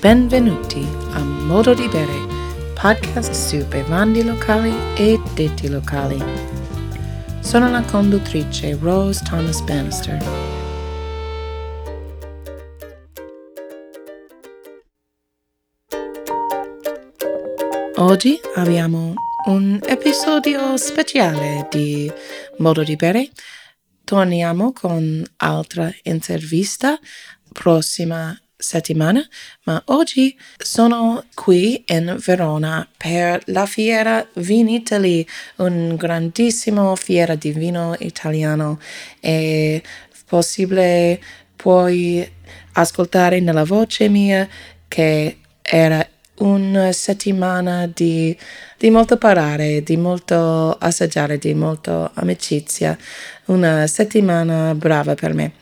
Benvenuti a Modo di Bere, podcast su bevande locali e detti locali. Sono la conduttrice Rose Thomas Bannister. Oggi abbiamo un episodio speciale di Modo di Bere. Torniamo con altra intervista prossima settimana, ma oggi sono qui in Verona per la fiera Vinitaly, un grandissimo fiera di vino italiano. È possibile puoi ascoltare nella voce mia che era una settimana di, di molto parlare, di molto assaggiare, di molto amicizia, una settimana brava per me.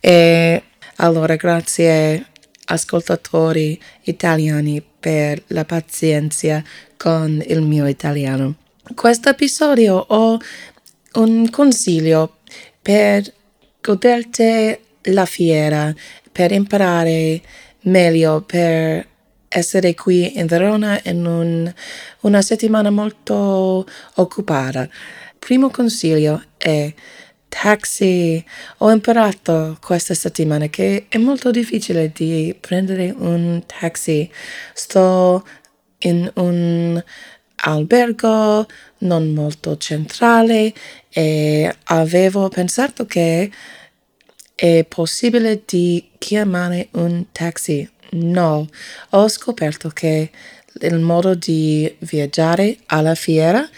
E allora grazie ascoltatori italiani per la pazienza con il mio italiano. Questo episodio ho un consiglio per goderti la fiera, per imparare meglio, per essere qui in Verona in un, una settimana molto occupata. Primo consiglio è taxi. Ho imparato questa settimana che è molto difficile di prendere un taxi. Sto in un albergo non molto centrale e avevo pensato che è possibile di chiamare un taxi. No, ho scoperto che il modo di viaggiare alla fiera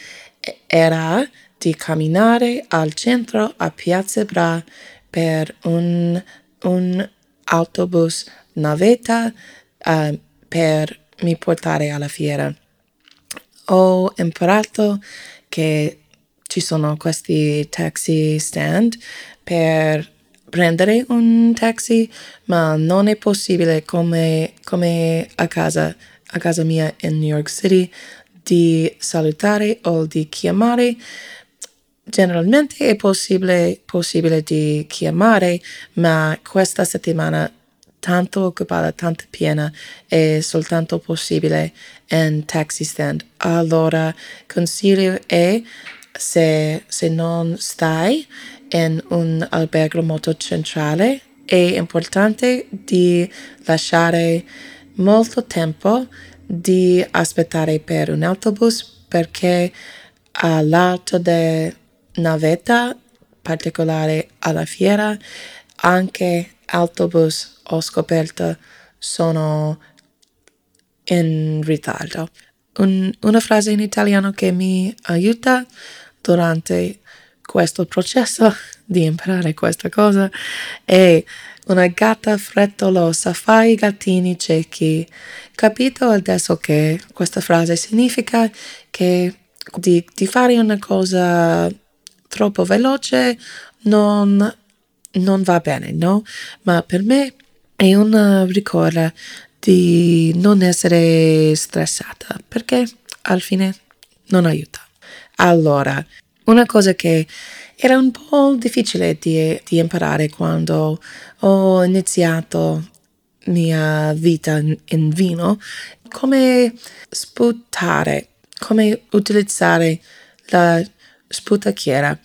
era di camminare al centro a Piazza Bra per un, un autobus navetta uh, per mi portare alla fiera. Ho imparato che ci sono questi taxi stand per prendere un taxi, ma non è possibile come, come a casa, a casa mia in New York City di salutare o di chiamare Generalmente è possibile, possibile di chiamare, ma questa settimana tanto occupata, tanto piena, è soltanto possibile in taxi stand. Allora, consiglio è se, se non stai in un albergo molto centrale, è importante di lasciare molto tempo di aspettare per un autobus perché all'alto del navetta particolare alla fiera, anche autobus ho scoperto sono in ritardo. Un, una frase in italiano che mi aiuta durante questo processo di imparare questa cosa è una gatta frettolosa fa i gattini ciechi. Capito adesso che questa frase significa che di, di fare una cosa troppo veloce non, non va bene, no? Ma per me è un ricordo di non essere stressata perché al fine non aiuta. Allora, una cosa che era un po' difficile di, di imparare quando ho iniziato mia vita in vino, come sputare, come utilizzare la sputacchiera.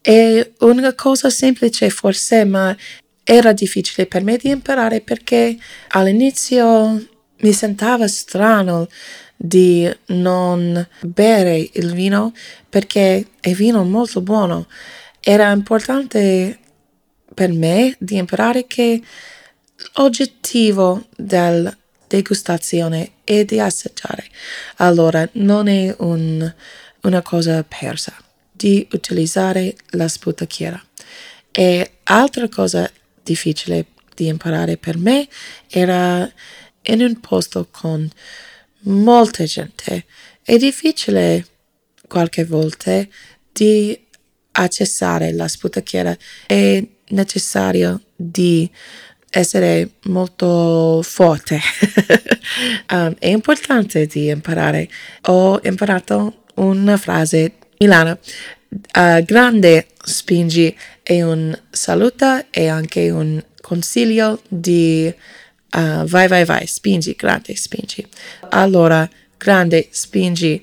È una cosa semplice forse, ma era difficile per me di imparare perché all'inizio mi sentava strano di non bere il vino perché è vino molto buono. Era importante per me di imparare che l'oggettivo della degustazione è di assaggiare. Allora non è un una cosa persa, di utilizzare la sputacchiera. E altra cosa difficile di imparare per me era in un posto con molta gente. È difficile qualche volta di accessare la sputacchiera. È necessario di essere molto forte. um, è importante di imparare. Ho imparato una frase Milano. Uh, grande spingi è un saluto e anche un consiglio di Uh, vai, vai, vai, spingi, grande, spingi. Allora, grande, spingi.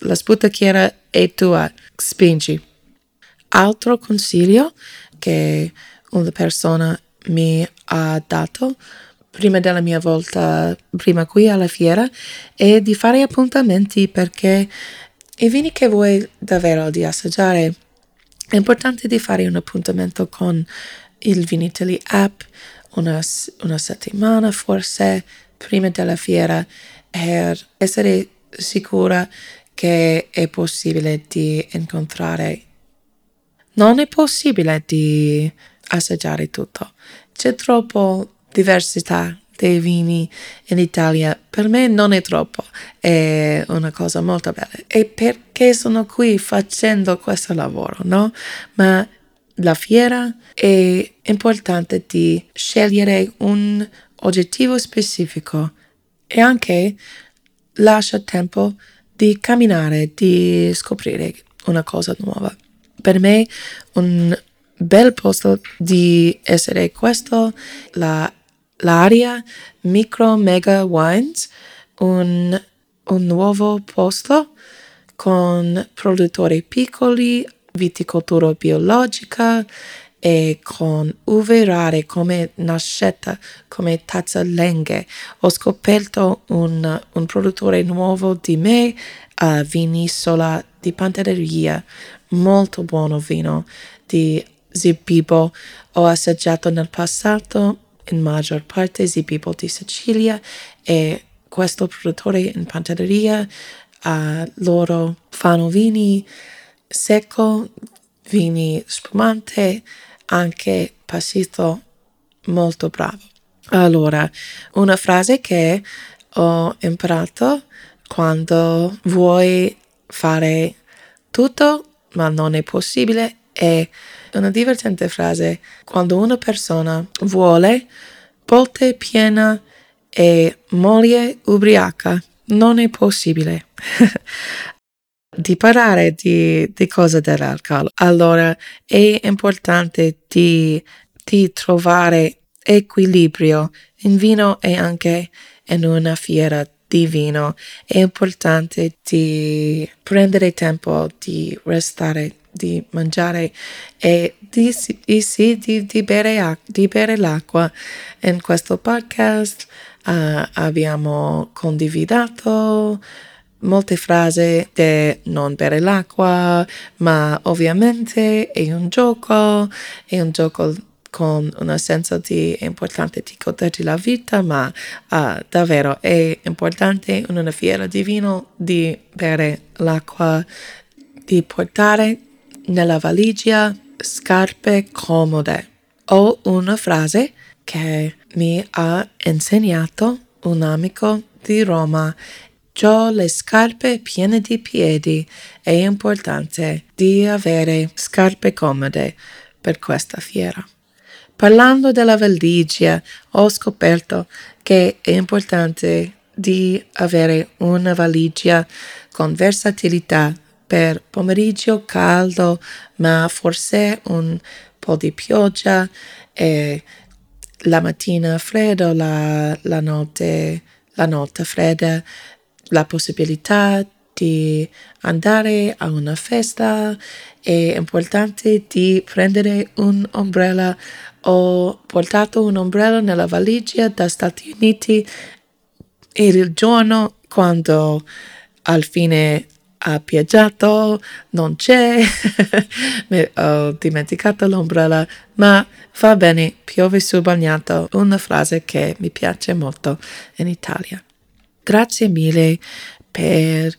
La sputacchiera è tua, spingi. Altro consiglio che una persona mi ha dato prima della mia volta, prima qui alla fiera, è di fare appuntamenti perché i vini che vuoi davvero di assaggiare è importante di fare un appuntamento con il Vinitaly app una, una settimana forse prima della fiera per essere sicura che è possibile di incontrare. Non è possibile di assaggiare tutto. C'è troppo diversità dei vini in Italia. Per me non è troppo, è una cosa molto bella. E perché sono qui facendo questo lavoro, no? Ma la fiera è importante di scegliere un oggettivo specifico e anche lascia tempo di camminare, di scoprire una cosa nuova. Per me un bel posto di essere questo, la, l'area Micro Mega Wines, un, un nuovo posto con produttori piccoli, viticoltura biologica e con uve rare come nascetta, come tazzalenghe. Ho scoperto un, un produttore nuovo di me a Vinisola di Pantelleria, molto buono vino di Zibibo. Ho assaggiato nel passato in maggior parte Zibibo di Sicilia e questo produttore in Pantelleria uh, loro fanno vini secco, vini spumante, anche passito molto bravo. Allora, una frase che ho imparato quando vuoi fare tutto ma non è possibile è una divertente frase quando una persona vuole botte piena e moglie ubriaca non è possibile. di parlare di, di cose dell'alcol. Allora è importante di, di trovare equilibrio in vino e anche in una fiera di vino. È importante di prendere tempo di restare, di mangiare e di, di, di, di, bere, di bere l'acqua. In questo podcast uh, abbiamo condividato molte frasi di non bere l'acqua, ma ovviamente è un gioco, è un gioco con un senso di importante di goderti la vita, ma uh, davvero è importante in una fiera di vino di bere l'acqua, di portare nella valigia scarpe comode. Ho una frase che mi ha insegnato un amico di Roma ho le scarpe piene di piedi. È importante di avere scarpe comode per questa fiera. Parlando della valigia, ho scoperto che è importante di avere una valigia con versatilità per pomeriggio caldo, ma forse un po' di pioggia e la mattina freddo, la, la notte, la notte fredda la possibilità di andare a una festa, è importante di prendere un ombrello. Ho portato un ombrello nella valigia da Stati Uniti il giorno quando al fine ha piaggiato, non c'è, ho dimenticato l'ombrello, ma va bene, piove sul bagnato, una frase che mi piace molto in Italia. Grazie mille per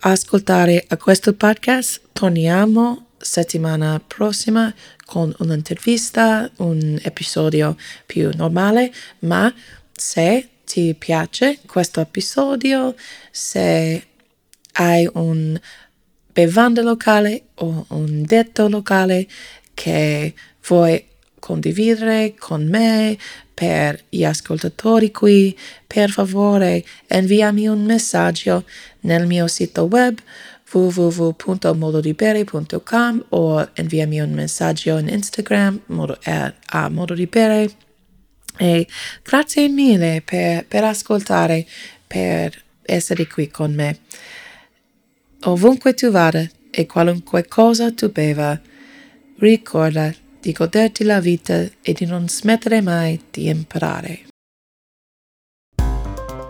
ascoltare questo podcast. Torniamo settimana prossima con un'intervista, un episodio più normale, ma se ti piace questo episodio, se hai un bevanda locale o un detto locale che vuoi condividere con me, per gli ascoltatori qui, per favore inviami un messaggio nel mio sito web www.mododibere.com o inviami un messaggio in Instagram modo, a, a modo di bere E grazie mille per, per ascoltare, per essere qui con me. Ovunque tu vada e qualunque cosa tu beva, ricorda di goderti la vita e di non smettere mai di imparare.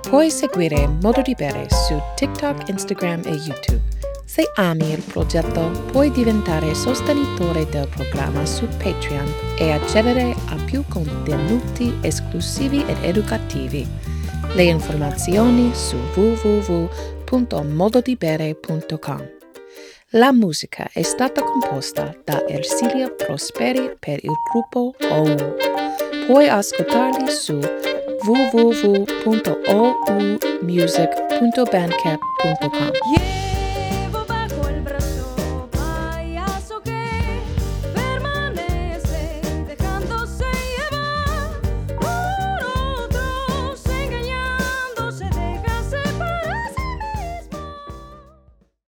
Puoi seguire Modo di Bere su TikTok, Instagram e YouTube. Se ami il progetto, puoi diventare sostenitore del programma su Patreon e accedere a più contenuti esclusivi ed educativi. Le informazioni su www.mododibere.com. La musica è stata composta da Ersilia Prosperi per il gruppo OU. Puoi ascoltarli su www.oumusic.bandcamp.com. Yeah!